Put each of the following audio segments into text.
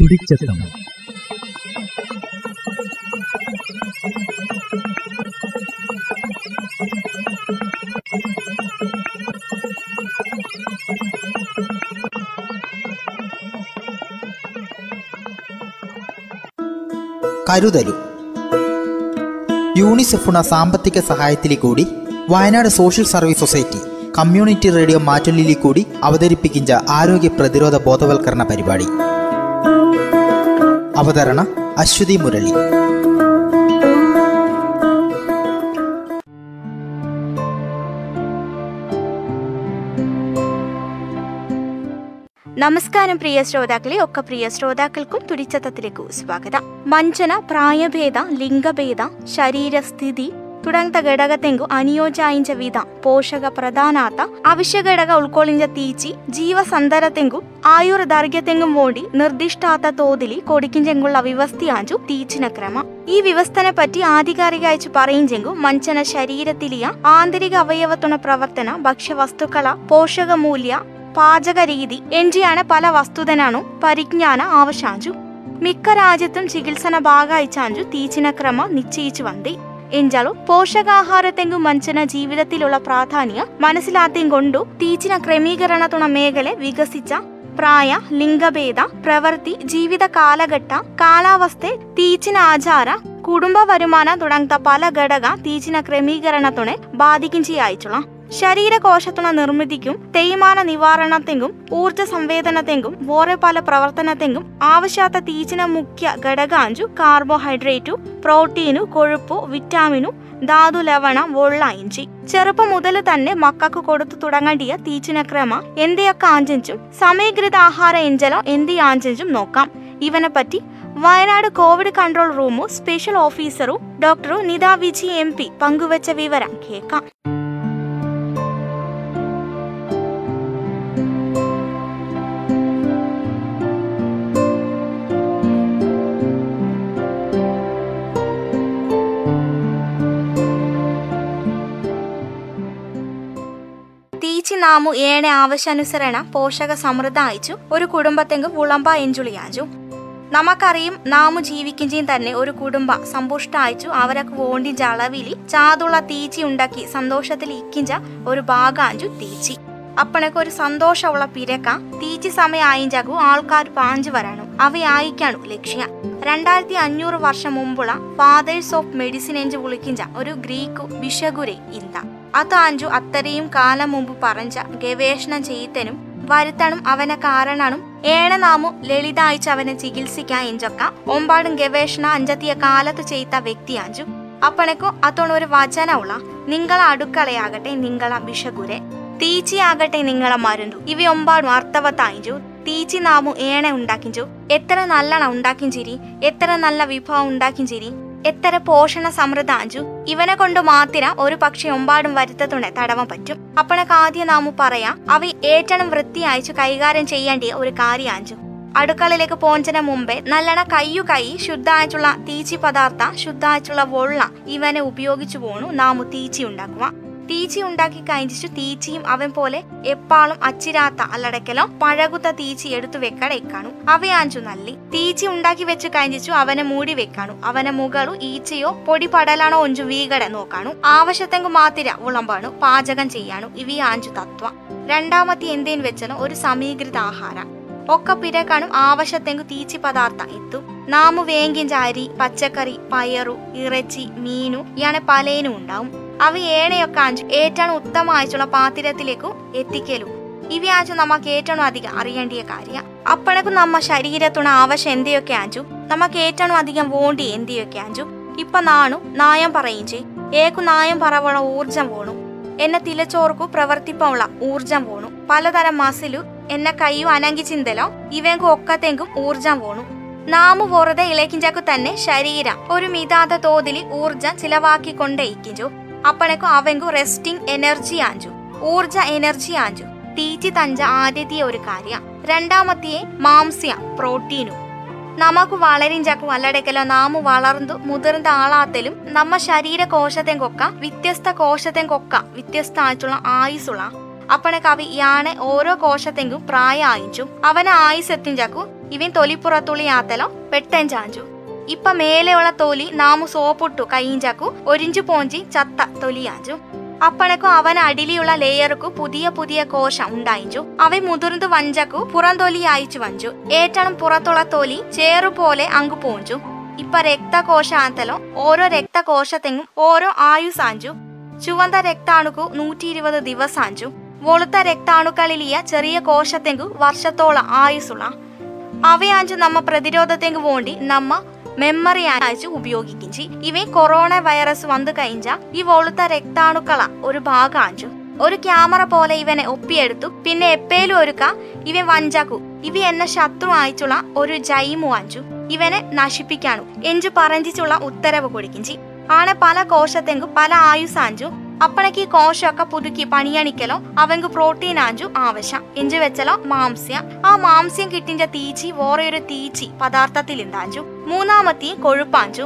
തുടിച്ചെത്തം. കരുതലു യൂണിസെഫുണ സാമ്പത്തിക സഹായത്തിലെ കൂടി Wayanad social service society community radio മാറ്റൊല്ലിലെ കൂടി അവതരിപ്പിക്കുന്ന ആരോഗ്യ പ്രതിരോധ ബോധവൽക്കരണ പരിപാടി. അവതരണ അശ്വതി മുരളി. നമസ്കാരം പ്രിയ ശ്രോതാക്കളെ ഒക്കെ പ്രിയ ശ്രോതാക്കൾക്കും തുടിച്ചത്തത്തിലേക്ക് സ്വാഗതം. മഞ്ചന പ്രായഭേദ ലിംഗഭേദ ശരീരസ്ഥിതി തുടಂಗ ഘടകത്തെങ്കു ಅನಿಯೋಜಾಯಿಂಚ വിധം പോഷക പ്രധാനാത്ത ಅವಶ್ಯ ಘಟಕ തീച്ചി ತೀಚಿ ജീവസന്ധരത്തെങ്കു ആയുർ ദൈർഘ്യത്തെങ്കും വേണ്ടി നിർദ്ദിഷ്ടാത്ത തോതിൽ കൊടിക്കിഞ്ചെങ്കുള്ള വ്യവസ്ഥയാഞ്ചു തീച്ചിന ക്രമം ഈ വ്യവസ്ഥനെ പറ്റി ആധികാരിക അയച്ചു പറയുഞ്ചെങ്കു മഞ്ചന ശരീരത്തിലിയ ആന്തരിക അവയവത്തുണ പ്രവർത്തന ഭക്ഷ്യവസ്തുക്കള പോഷകമൂല്യ പാചകരീതി എൻജിയാണ് പല വസ്തുതനാണു പരിജ്ഞാന ആവശ്യാഞ്ചു. മിക്ക രാജ്യത്തും ചികിത്സന ഭാഗ അയച്ചാഞ്ചു തീച്ചിന ക്രമം നിശ്ചയിച്ചു വന്തി ಎಂಜಲು ಪೋಷಕಾಹಾರ മഞ്ചന ജീവിതത്തിലുള്ള ಜೀವಿತത്തിലുള്ള പ്രാധാന്യം മനസ്സിലാത്തേം കൊണ്ടു തീച്ചിന ക്രമീകരണ തുണ മേഖല വികസിച്ച പ്രായ ലിംഗഭേദ പ്രവൃത്തി ജീവിത കാലഘട്ട കാലാവസ്ഥ തീച്ചിന ആചാര കുടുംബ വരുമാന തുടങ്ങിയ പല ഘടക തീച്ചിന ക്രമീകരണത്തുണെ ബാധിക്കും ചെയ്യായിട്ടുള്ള ശരീരകോശത്തുണ നിർമ്മിതിക്കും തേയ്മാന നിവാരണത്തെങ്കും ഊർജ സംവേദനത്തെങ്കും വേറെ പല പ്രവർത്തനത്തെങ്കും ആവശ്യാത്ത തീച്ചിന മുഖ്യ ഘടകാഞ്ചു കാർബോഹൈഡ്രേറ്റു പ്രോട്ടീനു കൊഴുപ്പു വിറ്റാമിനു ധാതു ലവണ വെള്ള ഇഞ്ചി. ചെറുപ്പം മുതൽ തന്നെ മക്കൾക്ക് കൊടുത്തു തുടങ്ങേണ്ടിയ തീച്ചിന ക്രമ എന്തിയൊക്കെ ആഞ്ചിഞ്ചും? സമീകൃത ആഹാര എഞ്ചലോ എന്തി ആഞ്ചഞ്ചും നോക്കാം. ഇവനെ പറ്റി Wayanad covid control room special officer doctor Nitha Viji M P പങ്കുവച്ച വിവരം കേൾക്കാം. നാമു ഏണെ ആവശ്യാനുസരണ പോഷക സമൃദ്ധ അയച്ചു. ഒരു കുടുംബത്തെങ്ക് വിളമ്പ എഞ്ചുളിയാഞ്ചു നമുക്കറിയും നാമു ജീവിക്കുകയും തന്നെ ഒരു കുടുംബ സമ്പുഷ്ട അയച്ചു. അവരൊക്കെ വോണ്ടി ജളവിലി ചാതുള്ള തീച്ചി ഉണ്ടാക്കി സന്തോഷത്തിൽ ഇക്കിഞ്ച ഒരു ഭാഗാഞ്ചു തീച്ചി. അപ്പണക്ക് ഒരു സന്തോഷമുള്ള പിരക്ക തീച്ചി സമയം ആയിഞ്ചാകു ആൾക്കാർ പാഞ്ചു വരാണു. അവയായിക്കാണു ലക്ഷ്യ. രണ്ടായിരത്തി അഞ്ഞൂറ് വർഷം മുമ്പുള്ള ഫാദേഴ്സ് ഓഫ് മെഡിസിൻ എഞ്ച് വിളിക്കിഞ്ച ഒരു ഗ്രീക്ക് വിഷഗുരെ ഇന്ത. അതാഞ്ചു അത്രയും കാലം മുമ്പ് പറഞ്ഞ ഗവേഷണം ചെയ്തനും വരുത്തണം അവനെ കാരണനും ഏണനാമു ലളിതായിച്ച് അവനെ ചികിത്സിക്കാൻ എഞ്ചൊക്ക. ഒമ്പാടും ഗവേഷണ അഞ്ചത്തിയ കാലത്ത് ചെയ്ത വ്യക്തിയാഞ്ചു അപ്പണക്കു അതോണ് ഒരു വചനമുള്ള നിങ്ങളെ അടുക്കളയാകട്ടെ നിങ്ങളെ വിഷകുരെ തീച്ചിയാകട്ടെ നിങ്ങളെ മരുന്നു. ഇവയൊമ്പാടും അർത്ഥവത്തായിഞ്ചു തീച്ചി നാമു ഏണ ഉണ്ടാക്കിഞ്ചു. എത്ര നല്ലണ ഉണ്ടാക്കിഞ്ചിരി. എത്ര നല്ല വിഭവം ഉണ്ടാക്കിഞ്ചിരി. എത്ര പോഷണ സമൃദ്ധാഞ്ചു ഇവനെ കൊണ്ട് മാത്തിര ഒരു പക്ഷെ ഒമ്പാടും വരുത്തതുണെ തടവാൻ പറ്റും. അപ്പണ കാദ്യ നാമു പറയാം അവ ഏറ്റവും വൃത്തിയായിച്ചു കൈകാര്യം ചെയ്യേണ്ടിയ ഒരു കാര്യാഞ്ചു അടുക്കളയിലേക്ക് പോഞ്ചന മുമ്പേ നല്ലണ കയ്യു കൈ ശുദ്ധായിട്ടുള്ള തീച്ചി പദാർത്ഥ ശുദ്ധായിട്ടുള്ള വെള്ള ഇവനെ ഉപയോഗിച്ചു പോണു. നാമു തീച്ചി ഉണ്ടാക്കുക. തീച്ചി ഉണ്ടാക്കി കഴിഞ്ഞിച്ചു തീച്ചിയും അവൻ പോലെ എപ്പാളും അച്ചിരാത്ത അല്ലടക്കലോ പഴകുത്ത തീച്ചി എടുത്തു വെക്കട ഇക്കാണു. അവയാഞ്ചു നല്ലി. തീച്ചി ഉണ്ടാക്കി വെച്ച് കഴിഞ്ഞിച്ചു അവനെ മൂടി വെക്കാണു. അവനെ മുകളു ഈച്ചയോ പൊടി പടലാണോ ഒഞ്ചു വീകട നോക്കാണു. ആവശ്യത്തെങ്കു മാത്തിര ഉളമ്പാണു. പാചകം ചെയ്യാണു. ഇവയാഞ്ചു തത്വ. രണ്ടാമത്തെ എന്തേൻ വെച്ചാലും ഒരു സമീകൃത ആഹാരം. ഒക്കെ പിരക്കാണും ആവശ്യത്തെങ്കു തീച്ചി പദാർത്ഥം എത്തും നാമു വേങ്കിൻ ചാരി പച്ചക്കറി പയറു ഇറച്ചി മീനു ഇയാണെ പലേനും ഉണ്ടാവും. അവ ഏണയൊക്കെ അഞ്ചു ഏറ്റവും ഉത്തമമായിട്ടുള്ള പാത്തിരത്തിലേക്കു എത്തിക്കലു. ഇവയാച്ചു നമുക്ക് ഏറ്റവും അധികം അറിയേണ്ടിയ കാര്യം. അപ്പണക്കും നമ്മ ശരീരത്തുണ ആവശ്യം എന്തെയൊക്കെ ആഞ്ചു നമുക്ക് ഏറ്റവും അധികം വേണ്ടി എന്തെയൊക്കെ ആഞ്ചു ഇപ്പൊ നാണു നായം പറയും ചെയ്. ഏക്കു നായം പറവണ ഊർജം പോണു എന്നെ തിലച്ചോർക്കു പ്രവർത്തിപ്പുള്ള ഊർജം പോണു പലതരം മസിലു എന്നെ കയ്യു അനങ്കി ചിന്തലോ ഇവങ്കു ഒക്കത്തെങ്കും ഊർജം പോണു നാമു വെറുതെ ഇളക്കിഞ്ചക്കു തന്നെ ശരീരം ഒരു മിതാത തോതിൽ ഊർജം ചിലവാക്കിക്കൊണ്ടേ അപ്പണക്കു അവങ്കു റെസ്റ്റിംഗ് എനർജി ആഞ്ചു. ഊർജ എനർജി ആഞ്ചു. തീറ്റി തഞ്ച ആദ്യത്തെ ഒരു കാര്യം. രണ്ടാമത്തെ മാംസ്യ പ്രോട്ടീനു. നമുക്ക് വളരിഞ്ചാക്കും വല്ലടക്കലോ നാമു വളർന്നു മുതിർന്ന ആളാത്തലും നമ്മ ശരീര കോശത്തെ കൊക്ക വ്യത്യസ്ത കോശത്തെ കൊക്ക വ്യത്യസ്ത ആയിട്ടുള്ള ആയുസുള്ള. അപ്പണ കവി യാണെ ഓരോ കോശത്തെങ്കും പ്രായ ആയിഞ്ചു അവനെ ആയുസ് എത്തിഞ്ചാക്കു ഇവൻ തൊലിപ്പുറത്തുള്ളി ആത്തലോ പെട്ടെഞ്ചാഞ്ചു. ഇപ്പ മേലെയുള്ള തൊലി നാമു സോപ്പിട്ടു കയ്യിഞ്ചാക്കു ഒരിഞ്ചു പോഞ്ചി ചത്ത തൊലിയാഞ്ചു അപ്പണക്കു അവൻ അടിലിയുള്ള ലേയർക്കു പുതിയ പുതിയ കോശം ഉണ്ടായിഞ്ചു. അവ മുതിർന്നു വഞ്ചക്കു പുറംതൊലി അയച്ചു വഞ്ചു. ഏറ്റണം പുറത്തുള്ള തൊലി ചേറുപോലെ അങ്ങു പോഞ്ചു. ഇപ്പ രക്തകോശ ആന്തലോ ഓരോ രക്തകോശത്തെങ്ങും ഓരോ ആയുസാഞ്ചു. ചുവന്ത രക്താണുക്കു നൂറ്റി ഇരുപത് ദിവസാഞ്ചു. വെളുത്ത രക്താണുക്കളിലിയ ചെറിയ കോശത്തെങ്കു വർഷത്തോളം ആയുസുള്ള. അവയാഞ്ചു നമ്മ പ്രതിരോധത്തെങ്കു വേണ്ടി നമ്മ മെമ്മറി ആയിച്ച് ഉപയോഗിക്കും ചെയ്യും ഇവ കൊറോണ വൈറസ് വന്നു കഴിഞ്ഞ ഈ വെളുത്ത രക്താണുക്കള ഒരു ഭാഗാഞ്ചു. ഒരു ക്യാമറ പോലെ ഇവനെ ഒപ്പിയെടുത്തു. പിന്നെ എപ്പേലും ഒരുക്ക ഇവൻ വഞ്ചാക്കു. ഇവ എന്ന ശത്രു അയച്ചുള്ള ഒരു ജൈമു അഞ്ചു ഇവനെ നശിപ്പിക്കാണു. എഞ്ചു പറഞ്ചിച്ചുള്ള ഉത്തരവ് കൊടുക്കും ചെയ്യും ആണെ പല കോശത്തെങ്കു പല ആയുസാഞ്ചു. അപ്പണക്ക് കോശമൊക്കെ പുതുക്കി പണിയണിക്കലോ അവങ്ക് പ്രോട്ടീൻ ആഞ്ചു ആവശ്യം. എഞ്ചു വെച്ചലോ മാംസ്യം. ആ മാംസ്യം കിട്ടിഞ്ച തീച്ചി വേറെയൊരു തീച്ചി പദാർത്ഥത്തിൽ ഇന്താഞ്ചു മൂന്നാമത്തെ കൊഴുപ്പാഞ്ചു.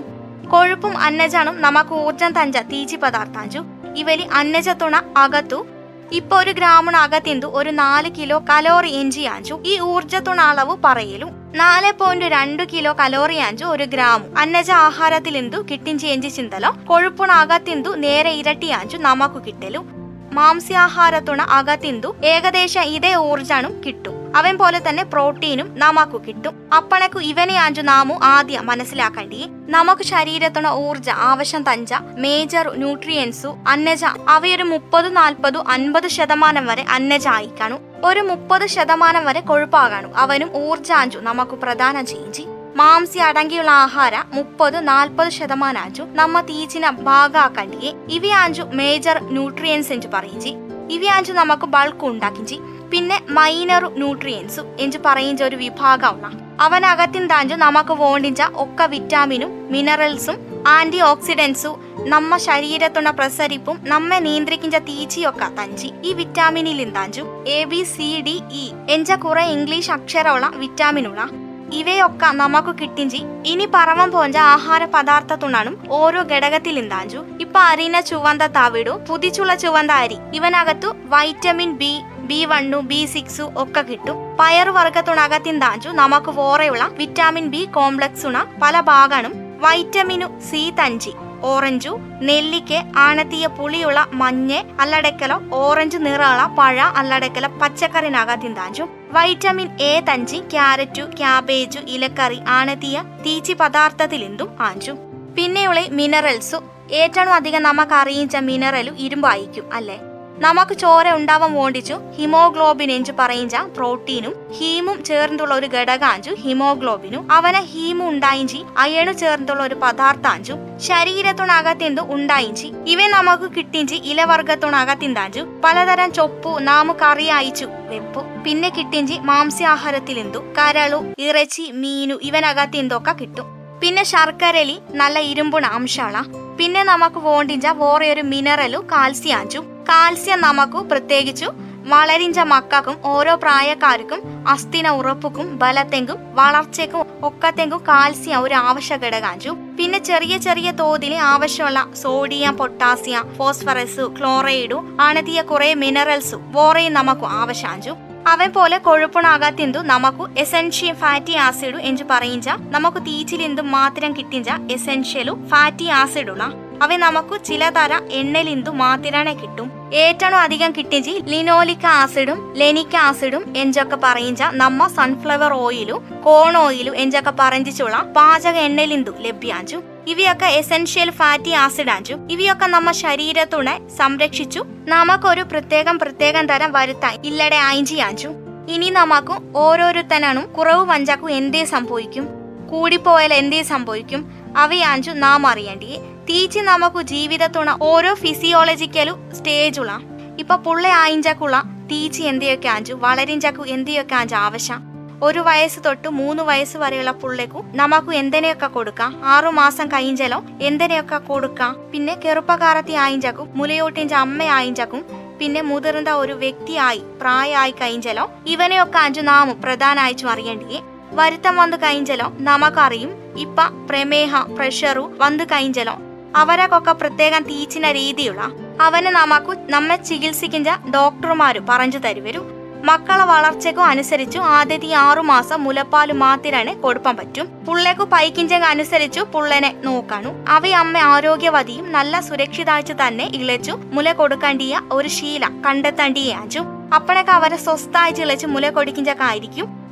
കൊഴുപ്പും അന്നജാണും നമുക്ക് ഊർജം തഞ്ച തീച്ചി പദാർത്ഥാഞ്ചു. ഇവലി അന്നജത്തുണ അകത്തു ഇപ്പൊ ഒരു ഗ്രാമിന് അകത്തിന്തു ഒരു നാല് കിലോ കലോറി എഞ്ചി ആഞ്ചു. ഈ ഊർജത്തുണ അളവ് പറയലു. നാല് പോയിന്റ് രണ്ട് കിലോ കലോറി ആഞ്ചു ഒരു ഗ്രാമു. അന്നജ ആഹാരത്തിൽ എന്തു? കിട്ടിഞ്ചി എഞ്ചി ചിന്തലോ. കൊഴുപ്പുണ അകത്തിന്തു നേരെ ഇരട്ടി ആഞ്ചു നമുക്ക് കിട്ടലു. മാംസ്യാഹാരത്തുണ അകത്തിന്തു ഏകദേശം ഇതേ ഊർജാണും കിട്ടും. അവൻ പോലെ തന്നെ പ്രോട്ടീനും നമുക്ക് കിട്ടും. അപ്പണക്കു ഇവനെ ആഞ്ചു നാമു ആദ്യം മനസ്സിലാക്കേണ്ടി. നമുക്ക് ശരീരത്തുണ ഊർജ ആവശ്യം തഞ്ച മേജർ ന്യൂട്രിയൻസു അന്നജ. അവയൊരു മുപ്പത് നാൽപ്പതു അൻപത് ശതമാനം വരെ അന്നജ ആയിക്കാണു. ഒരു മുപ്പത് ശതമാനം വരെ കൊഴുപ്പാകാണു. അവനും ഊർജാഞ്ചു നമുക്ക് പ്രദാനം ചെയ്യിഞ്ചി. മാംസി അടങ്ങിയുള്ള ആഹാര മുപ്പത് നാൽപ്പത് ശതമാനാഞ്ചു നമ്മ തീച്ചിന ഭാഗാക്കണ്ടിയെ. ഇവയാഞ്ചു മേജർ ന്യൂട്രിയൻസ് എന്ന് പറയിഞ്ചി. ഇവയാഞ്ചു നമുക്ക് ബൾക്ക് ഉണ്ടാക്കിഞ്ചി പിന്നെ മൈനർ ന്യൂട്രിയൻസും എഞ്ച് പറയുന്ന ഒരു വിഭാഗമുള്ള അവനകത്തിന്താഞ്ച് നമുക്ക് വേണ്ടിഞ്ച ഒക്കെ വിറ്റാമിനും മിനറൽസും ആന്റി ഓക്സിഡൻസും നമ്മ ശരീരത്തുള്ള പ്രസരിപ്പും നമ്മെ നിയന്ത്രിക്കുന്ന തീച്ചിയൊക്കെ തഞ്ചി ഈ വിറ്റാമിനിൽ ഇന്താഞ്ചു A B C D E എഞ്ച കുറെ ഇംഗ്ലീഷ് അക്ഷരമുള്ള വിറ്റാമിനുള്ള ഇവയൊക്കെ നമുക്ക് കിട്ടിഞ്ചി ഇനി പറവം പോഞ്ച ആഹാര പദാർത്ഥത്തുണാണും ഓരോ ഘടകത്തിൽ ഇന്താഞ്ചു ഇപ്പൊ അരിന ചുവന്ത താവിടു പുതിച്ചുള്ള ചുവന്ത അരി. ഇവനകത്തു vitamin B B one B six ഒക്കെ കിട്ടും. പയറു വർഗത്തുണകത്തിന്താഞ്ചു നമുക്ക് വേറെയുള്ള വിറ്റാമിൻ ബി കോംപ്ലക്സുണ പല ഭാഗാണും. വൈറ്റമിനു സി തഞ്ചി. ഓറഞ്ചു നെല്ലിക്ക് ആണത്തിയ പുളിയുള്ള മഞ്ഞ് അല്ലടക്കലോ ഓറഞ്ച് നിറമുള്ള പഴ അല്ലടക്കല പച്ചക്കറിനകത്തിന്താഞ്ചു വൈറ്റമിൻ എ തഞ്ചി ക്യാരറ്റു ക്യാബേജു ഇലക്കറി ആണത്തിയ തീച്ചി പദാർത്ഥത്തിലെന്തും ആഞ്ചു. പിന്നെയുള്ള മിനറൽസു ഏറ്റവും അധികം നമുക്ക് അറിയിച്ച മിനറലു ഇരുമ്പായിരിക്കും അല്ലേ? നമുക്ക് ചോര ഉണ്ടാവാൻ വേണ്ടിച്ചു ഹിമോഗ്ലോബിൻ എഞ്ചു പറയിഞ്ച പ്രോട്ടീനും ഹീമും ചേർന്നുള്ള ഒരു ഘടകാഞ്ചു ഹിമോഗ്ലോബിനും. അവനെ ഹീമു ഉണ്ടായിഞ്ചി അയണു ചേർന്നുള്ള ഒരു പദാർത്ഥാഞ്ചു ശരീരത്തുണകത്തിന്തു ഉണ്ടായിഞ്ചി ഇവ നമുക്ക് കിട്ടിഞ്ചി ഇലവർഗത്തുണകത്തിന്താഞ്ചു പലതരം ചൊപ്പു നാമു കറി അയച്ചു വെപ്പു പിന്നെ കിട്ടിഞ്ചി മാംസ്യാഹാരത്തിലെന്തു കരളു ഇറച്ചി മീനു ഇവനകത്തിന്തൊക്കെ കിട്ടും. പിന്നെ ശർക്കരലി നല്ല ഇരുമ്പുണ അംശാള പിന്നെ നമുക്ക് വേണ്ടിഞ്ച വേറെ ഒരു മിനറലു കാൽസ്യാഞ്ചു കാൽസ്യം നമുക്ക് പ്രത്യേകിച്ചു വളരിഞ്ച മക്കൾക്കും ഓരോ പ്രായക്കാർക്കും അസ്ഥിന ഉറപ്പുക്കും ബലത്തെങ്കും വളർച്ചയ്ക്കും ഒക്കത്തെങ്കും കാൽസ്യം ഒരു ആവശ്യ ഘടകാഞ്ചു പിന്നെ ചെറിയ ചെറിയ തോതിൽ ആവശ്യമുള്ള സോഡിയം പൊട്ടാസ്യം ഫോസ്ഫറസ് ക്ലോറൈഡു അണതിയ കുറെ മിനറൽസും വോറയും നമുക്ക് ആവശ്യാഞ്ചു. അവൻ പോലെ കൊഴുപ്പുണാകത്തിന്തു നമുക്ക് എസെൻഷ്യൽ ഫാറ്റി ആസിഡു എന്ന് പറയിഞ്ച. നമുക്ക് തീച്ചിലിന്തും മാത്രം കിട്ടിഞ്ച എസെൻഷ്യലു ഫാറ്റി ആസിഡുള്ള അവ നമുക്ക് ചില തര എണ്ണലിന്തു മാത്രമേ കിട്ടും. ഏറ്റവും അധികം കിട്ടിയ ലിനോലിക് ആസിഡും ലെനിക് ആസിഡും എഞ്ചൊക്കെ പറയിഞ്ച നമ്മ സൺഫ്ലവർ ഓയിലും കോൺ ഓയിലും എഞ്ചൊക്കെ പറഞ്ഞിച്ചുള്ള പാചക എണ്ണലിന്തു ലഭ്യാഞ്ചു. ഇവയൊക്കെ എസെൻഷ്യൽ ഫാറ്റി ആസിഡ് ആഞ്ചു ഇവയൊക്കെ നമ്മ ശരീരത്തുണെ സംരക്ഷിച്ചു. നമുക്കൊരു പ്രത്യേകം പ്രത്യേകം തരം വരുത്താൻ ഇല്ലടെ ആയിഞ്ചി ആഞ്ചു ഇനി നമുക്ക് ഓരോരുത്തനും കുറവ് വഞ്ചാക്കു എന്തേ സംഭവിക്കും? കൂടിപ്പോയാൽ എന്തേ സംഭവിക്കും? അവയാഞ്ചു നാം അറിയേണ്ടി തീച്ചി നമുക്ക് ജീവിതത്തുണ ഓരോ ഫിസിയോളജിക്കലു സ്റ്റേജുള്ള ഇപ്പൊ പുള്ള ആയിഞ്ചക്കുള്ള തീച്ചി എന്തിയൊക്കെ ആഞ്ചു വളരിഞ്ചക്കു എന്തിയൊക്കെ ആഞ്ചു ആവശ്യം. ഒരു വയസ്സ് തൊട്ട് മൂന്ന് വയസ്സ് വരെയുള്ള പുള്ളേക്കു നമുക്ക് എന്തിനെയൊക്കെ കൊടുക്കാം? ആറു മാസം കഴിഞ്ഞലോ എന്തിനെയൊക്കെ കൊടുക്കാം? പിന്നെ കെറുപ്പകാരത്തി ആയിഞ്ചക്കും മുലയോട്ടിഞ്ച അമ്മ ആയിഞ്ചക്കും പിന്നെ മുതിർന്ന ഒരു വ്യക്തിയായി പ്രായമായി കഴിഞ്ഞലോ ഇവനെയൊക്കെ അഞ്ചു നാമും പ്രധാനമായിട്ടും അറിയേണ്ടിയേ. വരുത്തം വന്നു കഴിഞ്ഞലോ നമുക്കറിയും. ഇപ്പ പ്രമേഹ പ്രഷറു വന്നു കഴിഞ്ഞാലോ അവരൊക്കെ പ്രത്യേകം തീച്ചിന രീതിയുള്ള അവന് നമുക്ക് നമ്മെ ചികിത്സിക്കുന്ന ഡോക്ടർമാര് പറഞ്ഞു തരുവരും. മക്കളെ വളർച്ചയ്ക്കും അനുസരിച്ചു ആദ്യത്തെ ആറുമാസം മുലപ്പാൽ മാത്രാണ് കൊടുക്കാൻ പറ്റും. പുള്ളേക്കു പൈക്കിഞ്ചങ്ങ അനുസരിച്ചു പുള്ളനെ നോക്കാണു. അവ അമ്മ ആരോഗ്യവതിയും നല്ല സുരക്ഷിതാഴ്ച തന്നെ ഇളച്ചു മുല കൊടുക്കേണ്ടിയ ഒരു ശീല കണ്ടെത്തേണ്ടിയാച്ചു അപ്പഴൊക്കെ അവരെ സ്വസ്ഥാഴ്ച ഇളച്ച് മുല കൊടുക്കിഞ്ചൊക്കെ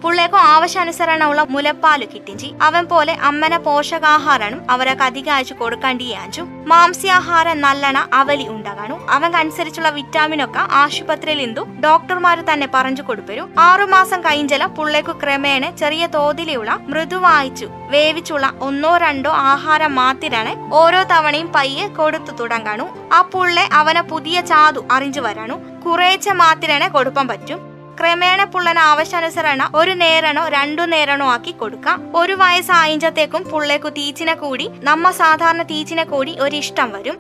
പുള്ളേക്കും ആവശ്യാനുസരണമുള്ള മുലപ്പാൽ കിട്ടിഞ്ചി. അവൻ പോലെ അമ്മന പോഷകാഹാരം അവരൊക്കെ അധികം അയച്ചു കൊടുക്കേണ്ടിയാച്ചു മാംസ്യാഹാരം നല്ലണ അവലി ഉണ്ടാകാണു. അവനുസരിച്ചുള്ള വിറ്റാമിനൊക്കെ ആശുപത്രിയിൽ ഇന്തു ഡോക്ടർമാര് തന്നെ പറഞ്ഞു കൊടുപ്പരും. ആറുമാസം കഴിഞ്ഞല പുള്ളേക്കു ക്രമേണ ചെറിയ തോതിലുള്ള മൃദുവായിച്ചു വേവിച്ചുള്ള ഒന്നോ രണ്ടോ ആഹാരം മാത്രാണ് ഓരോ തവണയും പയ്യെ കൊടുത്തു തുടങ്ങാണു. ആ പുള്ളെ അവനെ പുതിയ ചാതു അറിഞ്ഞു വരാണു. കുറേച്ച മാത്രാണ് കൊടുപ്പം പറ്റും. ക്രമേണ പുള്ളന് ആവശ്യാനുസരണ ഒരു നേരണോ രണ്ടു നേരണോ ആക്കി കൊടുക്കാം. ഒരു വയസ്സായിഞ്ചത്തേക്കും പുള്ളേക്കു തീച്ചിനെ കൂടി നമ്മ സാധാരണ തീച്ചിനെ കൂടി ഒരു ഇഷ്ടം വരും.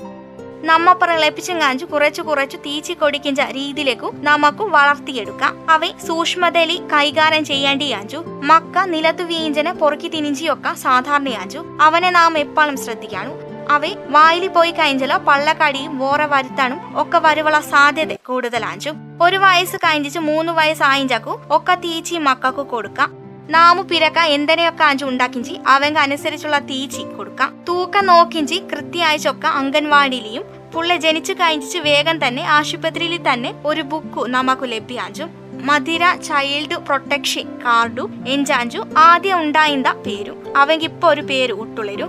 നമ്മ പ്രളപ്പിച്ചും കാഞ്ചു കുറച്ചു കുറച്ചു തീച്ചി കൊടിക്കുന്ന രീതിയിലേക്കു നമുക്ക് വളർത്തിയെടുക്കാം. അവ സൂക്ഷ്മതലി കൈകാര്യം ചെയ്യേണ്ടിയാഞ്ചു. മക്ക നിലത്തു വീഞ്ചനെ പൊറുക്കി തിനിഞ്ചിയൊക്കെ സാധാരണയാഞ്ചു. അവനെ നാം എപ്പോഴും ശ്രദ്ധിക്കാണു. അവ വായിലി പോയി കഴിഞ്ഞാലോ പള്ളക്കടിയും വോറ വരുത്താനും ഒക്കെ വരുവള സാധ്യത കൂടുതലാഞ്ചു ഒരു വയസ്സ് കഴിഞ്ഞിച്ച് മൂന്ന് വയസ്സ് വയസ്സായിഞ്ചാക്കു ഒക്കെ തീച്ചി മക്കൾക്ക് കൊടുക്കാം. നാമു പിരക്ക എന്തിനെയൊക്കെ അഞ്ചു ഉണ്ടാക്കിഞ്ചി അവങ്ക അനുസരിച്ചുള്ള തീച്ചി കൊടുക്കാം. തൂക്ക നോക്കിഞ്ചി കൃത്യമായിച്ചൊക്കെ അംഗൻവാടിയിലെയും പുള്ള ജനിച്ചു കഴിഞ്ഞിച്ച് വേഗം തന്നെ ആശുപത്രിയിൽ തന്നെ ഒരു ബുക്ക് നമുക്ക് ലഭ്യാഞ്ചു മധുര ചൈൽഡ് പ്രൊട്ടക്ഷൻ കാർഡു എഞ്ചാഞ്ചു ആദ്യം ഉണ്ടായിന്ത പേരും. അവങ്കിപ്പോ ഒരു പേര് ഉട്ടുളരു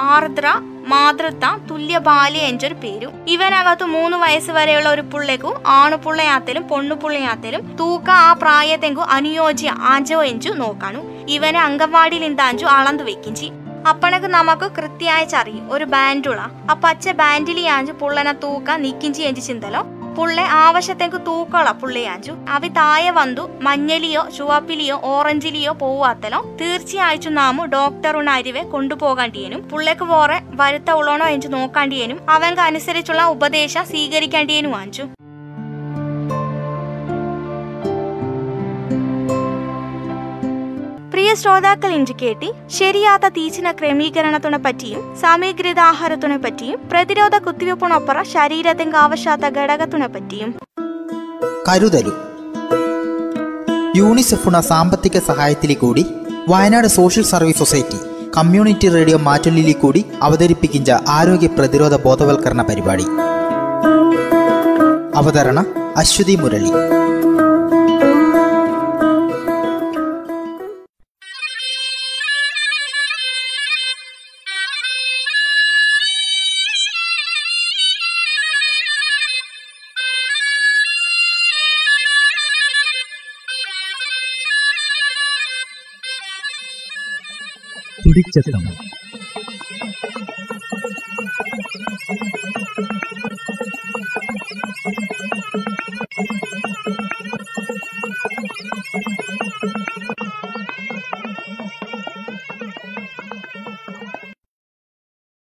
ആർദ്ര മാതൃത്വ തുല്യ ബാല്യ എന്നൊരു പേരും. ഇവനകത്ത് മൂന്ന് വയസ്സ് വരെയുള്ള ഒരു പുള്ളേക്കു ആണുപുള്ളയാത്തലും പൊണ്ണുപുള്ളയാത്തലും തൂക്ക ആ പ്രായത്തെങ്കു അനുയോജ്യ ആഞ്ചോ എഞ്ചു നോക്കാണു. ഇവനെ അംഗൻവാടിയിൽ ഇന്താഞ്ചു അളന്നു വെക്കിഞ്ചി അപ്പണക്ക് നമുക്ക് കൃത്യമായിച്ചറിയും ഒരു ബാൻഡുള. ആ പച്ച ബാൻഡിലിയാഞ്ചു പുള്ളനെ തൂക്ക നിക്കിഞ്ചി എഞ്ചി ചിന്തലോ. പുള്ളെ ആവശ്യത്തേക്ക് തൂക്കള. പുള്ളിയാഞ്ചു അവി താഴെ വന്നു മഞ്ഞലിയോ ചുവപ്പിലിയോ ഓറഞ്ചിലിയോ പോവാത്തലോ തീർച്ചയായും നാമു ഡോക്ടറുടെ അരിവെ കൊണ്ടുപോകേണ്ടിയനും പുള്ളേക്ക് വേറെ വരുത്ത ഉള്ളണോ എന്ന് നോക്കാണ്ടിയനും അവൻക്ക് അനുസരിച്ചുള്ള ഉപദേശം സ്വീകരിക്കേണ്ടിയനും വാഞ്ചു ശ്രോതാക്കൾ ഇഞ്ചു കേട്ടി ശരിയാത്ത തീച്ചിന ക്രമീകരണത്തിനെ പറ്റിയും സമീകൃത ആഹാരത്തിനെ പറ്റിയും പ്രതിരോധ കുത്തിവെപ്പിനൊപ്പറ ശരീരത്തിന്റെ ആവശ്യാത്ത ഘടകത്തിനെ പറ്റിയും. കരുതലു. യൂണിസെഫുണ സാമ്പത്തിക സഹായത്തിലെ കൂടി Wayanad social service society community radio മാറ്റൊല്ലിലി കൂടി അവതരിപ്പിക്കുന്ന ആരോഗ്യ പ്രതിരോധ ബോധവൽക്കരണ പരിപാടി. അവതരണ അശ്വതി മുരളി. തുടിച്ചെത്തം